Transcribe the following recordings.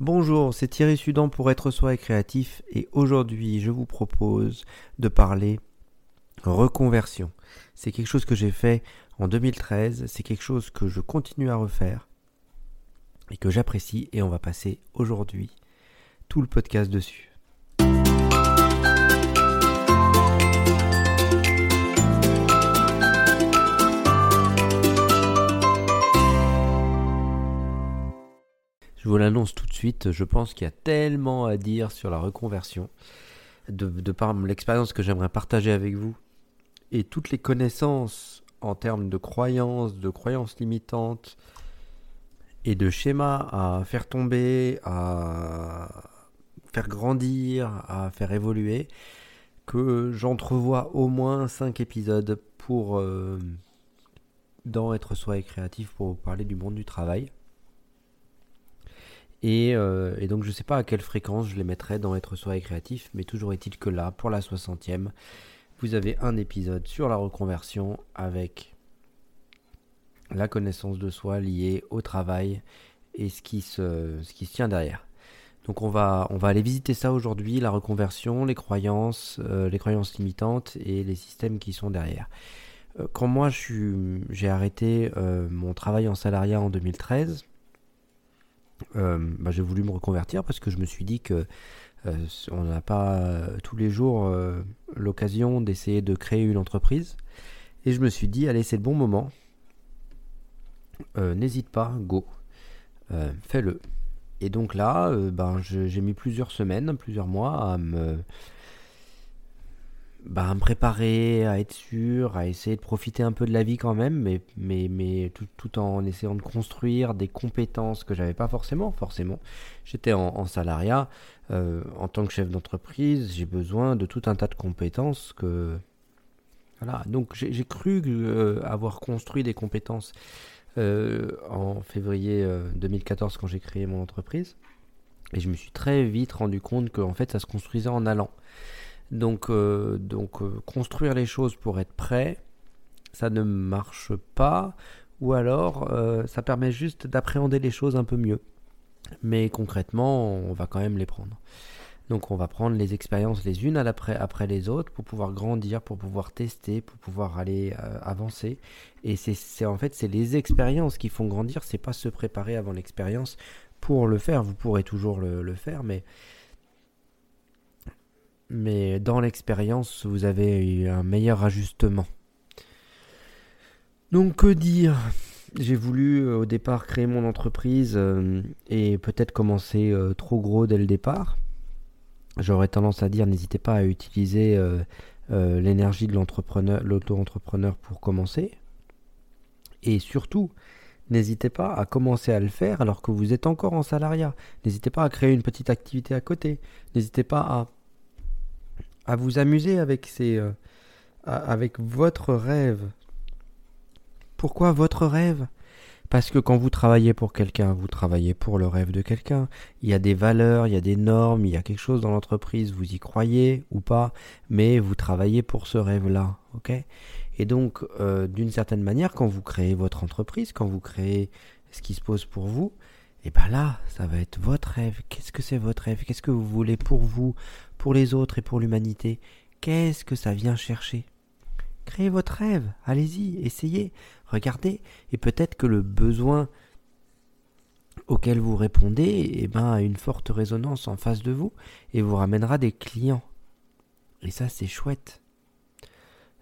Bonjour, c'est Thierry Sudan pour être soi et créatif et aujourd'hui je vous propose de parler reconversion. C'est quelque chose que j'ai fait en 2013, c'est quelque chose que je continue à refaire et que j'apprécie et on va passer aujourd'hui tout le podcast dessus. Je vous l'annonce tout de suite, je pense qu'il y a tellement à dire sur la reconversion, de, par l'expérience que j'aimerais partager avec vous, et toutes les connaissances en termes de croyances, de croyances limitantes, et de schémas à faire tomber, à faire grandir, à faire évoluer, que j'entrevois au moins 5 épisodes pour euh, dans être soi et créatif pour vous parler du monde du travail. Euh, et, donc je ne sais pas à quelle fréquence je les mettrai dans Être Soi et Créatif, mais toujours est-il que là, pour la 60e, vous avez un épisode sur la reconversion avec la connaissance de soi liée au travail et ce qui se, ce qui tient derrière. Donc on va, on va aller visiter ça aujourd'hui, la reconversion, les croyances, euh, les croyances limitantes et les systèmes qui sont derrière. Euh, quand moi j'ai arrêté mon travail en salariat en 2013, euh, bah, j'ai voulu me reconvertir parce que je me suis dit que euh, on n'a pas euh, tous les jours l'occasion d'essayer de créer une entreprise. Et je me suis dit, allez, c'est le bon moment. N'hésite pas, go. Fais-le. Et donc là, ben, j'ai mis plusieurs semaines, plusieurs mois à me bah, à me préparer, à être sûr, à essayer de profiter un peu de la vie quand même, mais, mais, mais tout, tout en essayant de construire des compétences que j'avais pas forcément. Forcément, j'étais en, salariat. Euh, en tant que chef d'entreprise, j'ai besoin de tout un tas de compétences que. Voilà, donc j'ai cru euh, avoir construit des compétences euh, en février 2014 quand j'ai créé mon entreprise. Et je me suis très vite rendu compte que en fait ça se construisait en allant. Donc, euh, euh, construire les choses pour être prêt, ça ne marche pas. Ou alors, euh, ça permet juste d'appréhender les choses un peu mieux. Mais concrètement, on va quand même les prendre. Donc on va prendre les expériences les unes après, les autres pour pouvoir grandir, pour pouvoir tester, pour pouvoir aller avancer. Et c'est en fait c'est les expériences qui font grandir, c'est pas se préparer avant l'expérience pour le faire. Vous pourrez toujours le faire, mais mais dans l'expérience, vous avez eu un meilleur ajustement. Donc que dire? J'ai voulu euh, au départ créer mon entreprise euh, et peut-être commencer euh, trop gros dès le départ. J'aurais tendance à dire n'hésitez pas à utiliser l'énergie de l'entrepreneur, l'auto-entrepreneur pour commencer. Et surtout, n'hésitez pas à commencer à le faire alors que vous êtes encore en salariat. N'hésitez pas à créer une petite activité à côté. N'hésitez pas à à vous amuser avec, ces, euh, avec votre rêve. Pourquoi votre rêve? Parce que quand vous travaillez pour quelqu'un, vous travaillez pour le rêve de quelqu'un. Il y a des valeurs, il y a des normes, il y a quelque chose dans l'entreprise, vous y croyez ou pas, mais vous travaillez pour ce rêve-là, Et donc, euh, d'une certaine manière, quand vous créez votre entreprise, quand vous créez ce qui se pose pour vous, et bien là, ça va être votre rêve. Qu'est-ce que c'est votre rêve? Qu'est-ce que vous voulez pour vous, pour les autres et pour l'humanité Qu'est-ce que ça vient chercher? Créez votre rêve, allez-y, essayez, regardez, et peut-être que le besoin auquel vous répondez eh ben, a une forte résonance en face de vous et vous ramènera des clients. Et ça, c'est chouette.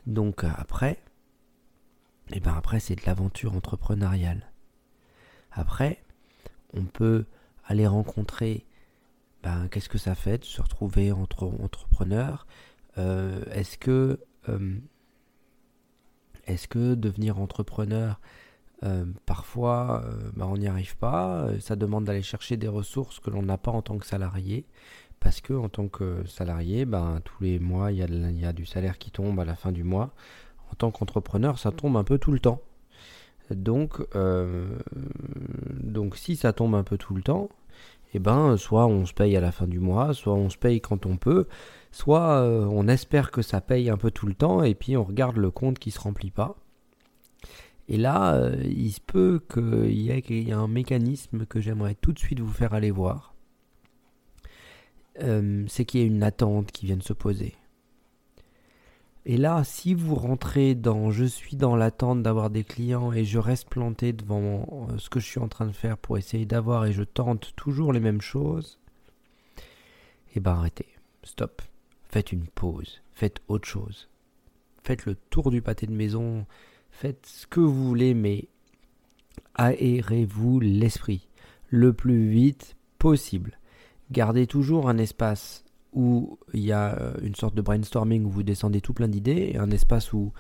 Donc après, eh ben après, c'est de l'aventure entrepreneuriale. Après, on peut aller rencontrer ben, qu'est-ce que ça fait de se retrouver entre entrepreneurs euh, Est-ce que euh, que devenir entrepreneur euh, parfois ben, on n'y arrive pas? Ça demande d'aller chercher des ressources que l'on n'a pas en tant que salarié parce que en tant que salarié, ben, tous les mois il y, y a du salaire qui tombe à la fin du mois. En tant qu'entrepreneur, ça tombe un peu tout le temps. Donc, donc si ça tombe un peu tout le temps, eh ben, soit on se paye à la fin du mois, soit on se paye quand on peut, soit euh, on espère que ça paye un peu tout le temps et puis on regarde le compte qui se remplit pas. Et là, euh, il se peut qu'il y, ait un mécanisme que j'aimerais tout de suite vous faire aller voir. euh, c'est qu'il y a une attente qui vient de se poser. Et là, si vous rentrez dans je suis dans l'attente d'avoir des clients et je reste planté devant ce que je suis en train de faire pour essayer d'avoir et je tente toujours les mêmes choses, eh ben arrêtez, stop, faites une pause, faites autre chose. Faites le tour du pâté de maison, faites ce que vous voulez, mais aérez-vous l'esprit le plus vite possible. Gardez toujours un espace où il y a euh, une sorte de brainstorming où vous descendez tout plein d'idées, un espace où,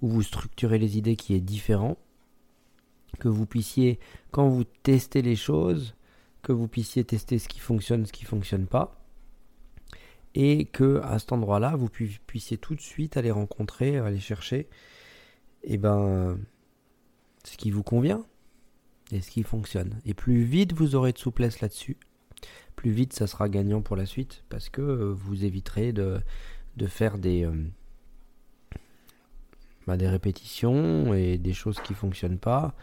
vous structurez les idées qui est différent, que vous puissiez, quand vous testez les choses, que vous puissiez tester ce qui fonctionne, ce qui ne fonctionne pas, et que à cet endroit-là, vous puissiez tout de suite aller rencontrer, aller chercher, eh ben, ce qui vous convient et ce qui fonctionne. Et plus vite vous aurez de souplesse là-dessus, plus vite ça sera gagnant pour la suite parce que euh, vous éviterez de, faire des, euh, bah, des répétitions et des choses qui fonctionnent pas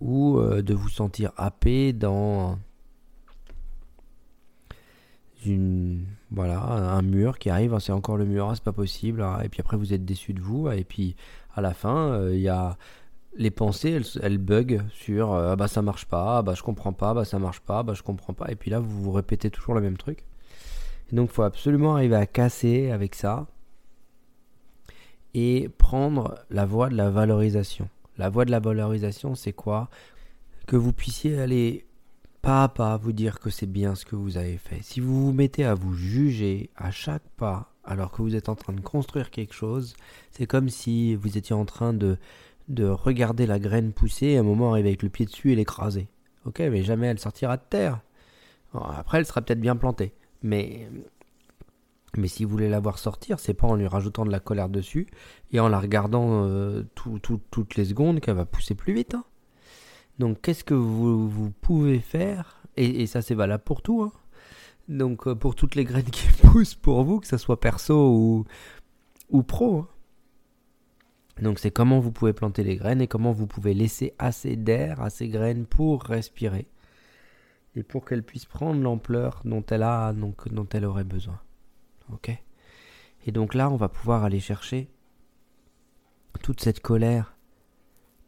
ou euh, de vous sentir happé dans une voilà un mur qui arrive ah, c'est encore le mur ah, c'est pas possible ah, et puis après vous êtes déçu de vous et puis à la fin il y a les pensées, elles, elles sur euh, ah bah ça marche pas, ah bah je comprends pas, bah ça marche pas, bah je comprends pas. Et puis là, vous vous répétez toujours le même truc. Et donc, faut absolument arriver à casser avec ça et prendre la voie de la valorisation. La voie de la valorisation, c'est quoi? Que vous puissiez aller pas à pas vous dire que c'est bien ce que vous avez fait. Si vous vous mettez à vous juger à chaque pas alors que vous êtes en train de construire quelque chose, c'est comme si vous étiez en train de de regarder la graine pousser et à un moment arriver avec le pied dessus et l'écraser. Ok, mais jamais elle sortira de terre. après, elle sera peut-être bien plantée. Mais, mais si vous voulez la voir sortir, c'est pas en lui rajoutant de la colère dessus et en la regardant euh, toutes les secondes qu'elle va pousser plus vite. Hein. Donc, qu'est-ce que vous, pouvez faire? Et, ça, c'est valable pour tout. Hein. Donc, euh, pour toutes les graines qui poussent pour vous, que ce soit perso ou, ou pro. Hein. Donc c'est comment vous pouvez planter les graines et comment vous pouvez laisser assez d'air à ces graines pour respirer et pour qu'elles puissent prendre l'ampleur dont elle a aurait besoin. OK? Et donc là, on va pouvoir aller chercher toute cette colère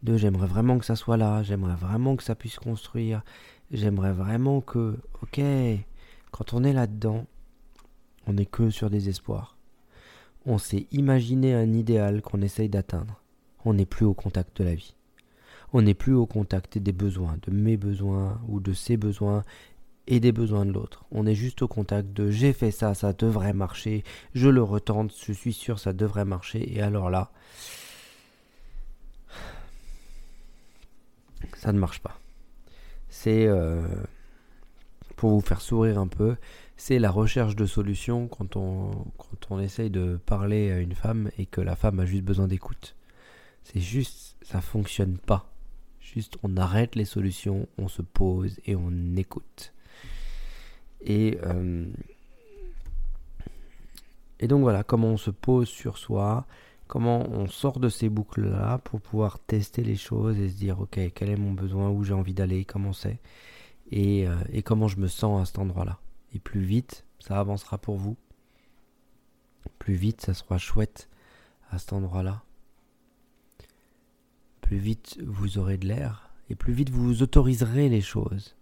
de j'aimerais vraiment que ça soit là, j'aimerais vraiment que ça puisse construire, j'aimerais vraiment que OK, quand on est là-dedans, on n'est que sur des espoirs on s'est imaginé un idéal qu'on essaye d'atteindre. On n'est plus au contact de la vie. On n'est plus au contact des besoins, de mes besoins ou de ses besoins et des besoins de l'autre. On est juste au contact de j'ai fait ça, ça devrait marcher, je le retente, je suis sûr ça devrait marcher, et alors là, ça ne marche pas. C'est euh, pour vous faire sourire un peu, c'est la recherche de solutions quand on, quand on essaye de parler à une femme et que la femme a juste besoin d'écoute. C'est juste, ça fonctionne pas. Juste, on arrête les solutions, on se pose et on écoute. Et, euh, et donc voilà, comment on se pose sur soi, comment on sort de ces boucles-là pour pouvoir tester les choses et se dire, ok, quel est mon besoin, où j'ai envie d'aller, comment c'est, et, euh, et comment je me sens à cet endroit-là et plus vite ça avancera pour vous, plus vite ça sera chouette à cet endroit-là, plus vite vous aurez de l'air et plus vite vous autoriserez les choses.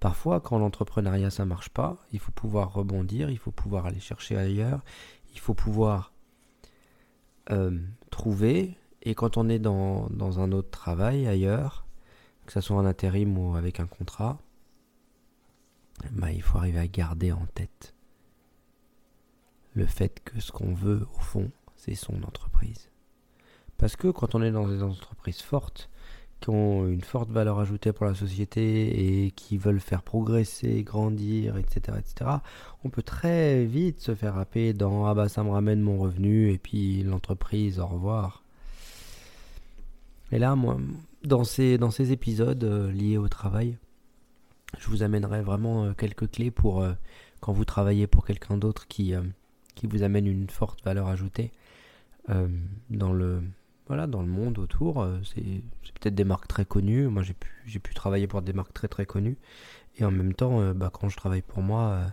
Parfois, quand l'entrepreneuriat ça marche pas, il faut pouvoir rebondir, il faut pouvoir aller chercher ailleurs, il faut pouvoir euh, trouver. Et quand on est dans, dans un autre travail ailleurs, que ce soit en intérim ou avec un contrat, il faut arriver à garder en tête le fait que ce qu'on veut au fond, c'est son entreprise. Parce que quand on est dans des entreprises fortes, qui ont une forte valeur ajoutée pour la société et qui veulent faire progresser, grandir, etc., etc., on peut très vite se faire happer dans ah bah ça me ramène mon revenu et puis l'entreprise, au revoir. Et là, moi, dans ces, dans ces épisodes euh, liés au travail, je vous amènerai vraiment euh, quelques clés pour euh, quand vous travaillez pour quelqu'un d'autre qui, euh, qui vous amène une forte valeur ajoutée dans le voilà dans le monde autour. c'est peut-être des marques très connues. Moi j'ai pu pu travailler pour des marques très très connues et en même temps bah, quand je travaille pour moi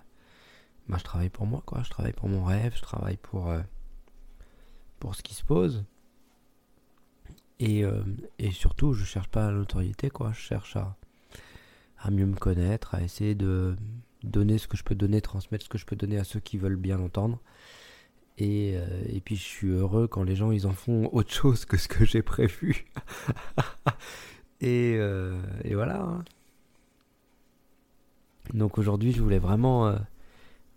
bah, je travaille pour moi, quoi. Je travaille pour mon rêve, je travaille pour, pour ce qui se pose. Et, et surtout, je cherche pas l'autorité, quoi. Je cherche à, à mieux me connaître, à essayer de donner ce que je peux donner, transmettre ce que je peux donner à ceux qui veulent bien l'entendre. Et, euh, et, puis je suis heureux quand les gens ils en font autre chose que ce que j'ai prévu. et, euh, et, voilà. Hein. Donc aujourd'hui je voulais vraiment euh,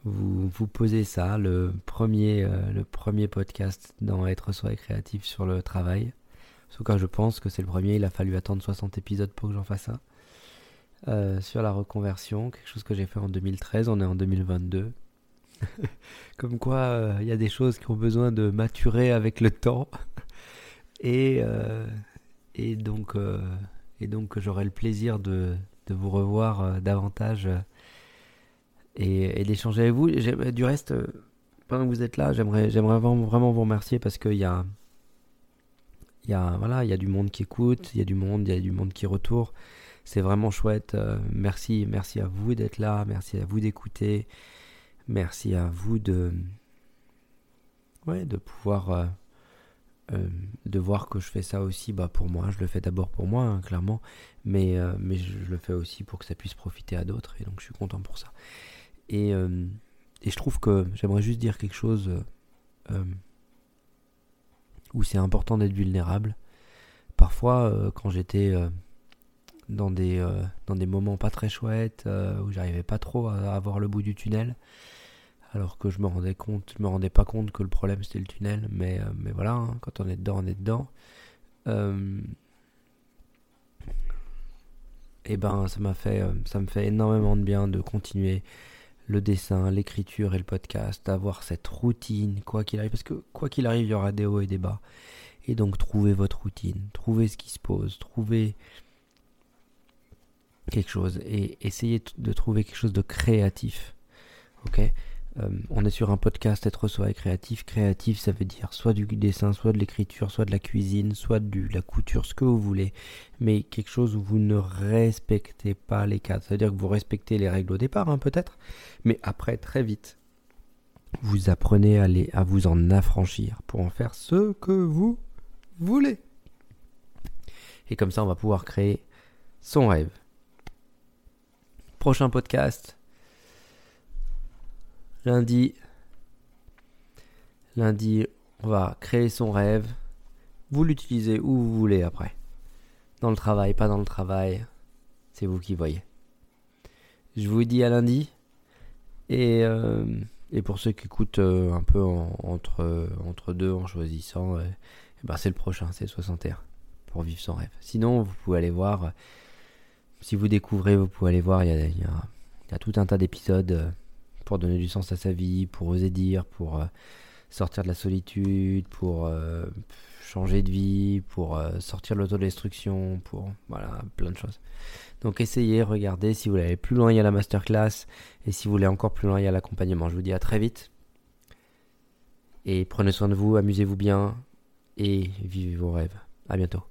vous, vous, poser ça, le premier, le premier podcast dans Être soi et créatif sur le travail. En tout cas je pense que c'est le premier, il a fallu attendre 60 épisodes pour que j'en fasse ça. Euh, sur la reconversion, quelque chose que j'ai fait en 2013, on est en 2022. Comme quoi, il euh, y a des choses qui ont besoin de maturer avec le temps. et, euh, et donc, donc j'aurai le plaisir de, de vous revoir davantage et, d'échanger avec vous. Du reste, pendant que vous êtes là, j'aimerais, j'aimerais vraiment vous remercier parce qu'il y a, il y, a, voilà, il y a du monde qui écoute, il y a du monde, il y a du monde qui retourne. C'est vraiment chouette. Euh, merci, merci à vous d'être là. Merci à vous d'écouter. Merci à vous de, ouais, de pouvoir, euh, euh, de voir que je fais ça aussi. Bah pour moi, je le fais d'abord pour moi, hein, clairement, mais mais je, le fais aussi pour que ça puisse profiter à d'autres. Et donc je suis content pour ça. Et et je trouve que j'aimerais juste dire quelque chose c'est important d'être vulnérable. Parfois, quand j'étais dans des, euh, dans des moments pas très chouettes, euh, où j'arrivais pas trop à, avoir le bout du tunnel. Alors que je me rendais compte, je me rendais pas compte que le problème c'était le tunnel, mais, euh, mais voilà, hein, quand on est dedans, on est dedans. et ben ça m'a fait, ça me fait énormément de bien de continuer le dessin, l'écriture et le podcast, d'avoir cette routine, quoi qu'il arrive, parce que quoi qu'il arrive, il y aura des hauts et des bas. Et donc trouver votre routine, trouver ce qui se pose, trouver quelque chose et essayer de trouver quelque chose de créatif. Ok? Euh, On est sur un podcast être soi et créatif. Créatif, ça veut dire soit du dessin, soit de l'écriture, soit de la cuisine, soit de la couture, ce que vous voulez. Mais quelque chose où vous ne respectez pas les cadres. Ça veut dire que vous respectez les règles au départ, hein, peut-être. Mais après, très vite, vous apprenez à, vous en affranchir pour en faire ce que vous voulez. Et comme ça, on va pouvoir créer son rêve prochain podcast. Lundi. On va créer son rêve. Vous l'utilisez où vous voulez après. Dans le travail, pas dans le travail. C'est vous qui voyez. Je vous dis à lundi. Et, euh, pour ceux qui écoutent euh, un peu entre, deux en choisissant, euh, eh ben c'est le prochain, c'est 61 pour vivre son rêve. Sinon, vous pouvez aller voir si vous découvrez, vous pouvez aller voir, il y a, tout un tas d'épisodes pour donner du sens à sa vie, pour oser dire, pour euh, sortir de la solitude, pour euh, changer de vie, pour sortir de l'autodestruction, pour voilà, plein de choses. Donc essayez, regardez, si vous voulez aller plus loin, il y a la masterclass, et si vous voulez encore plus loin, il y a l'accompagnement. Je vous dis à très vite, et prenez soin de vous, amusez-vous bien, et vivez vos rêves. À bientôt.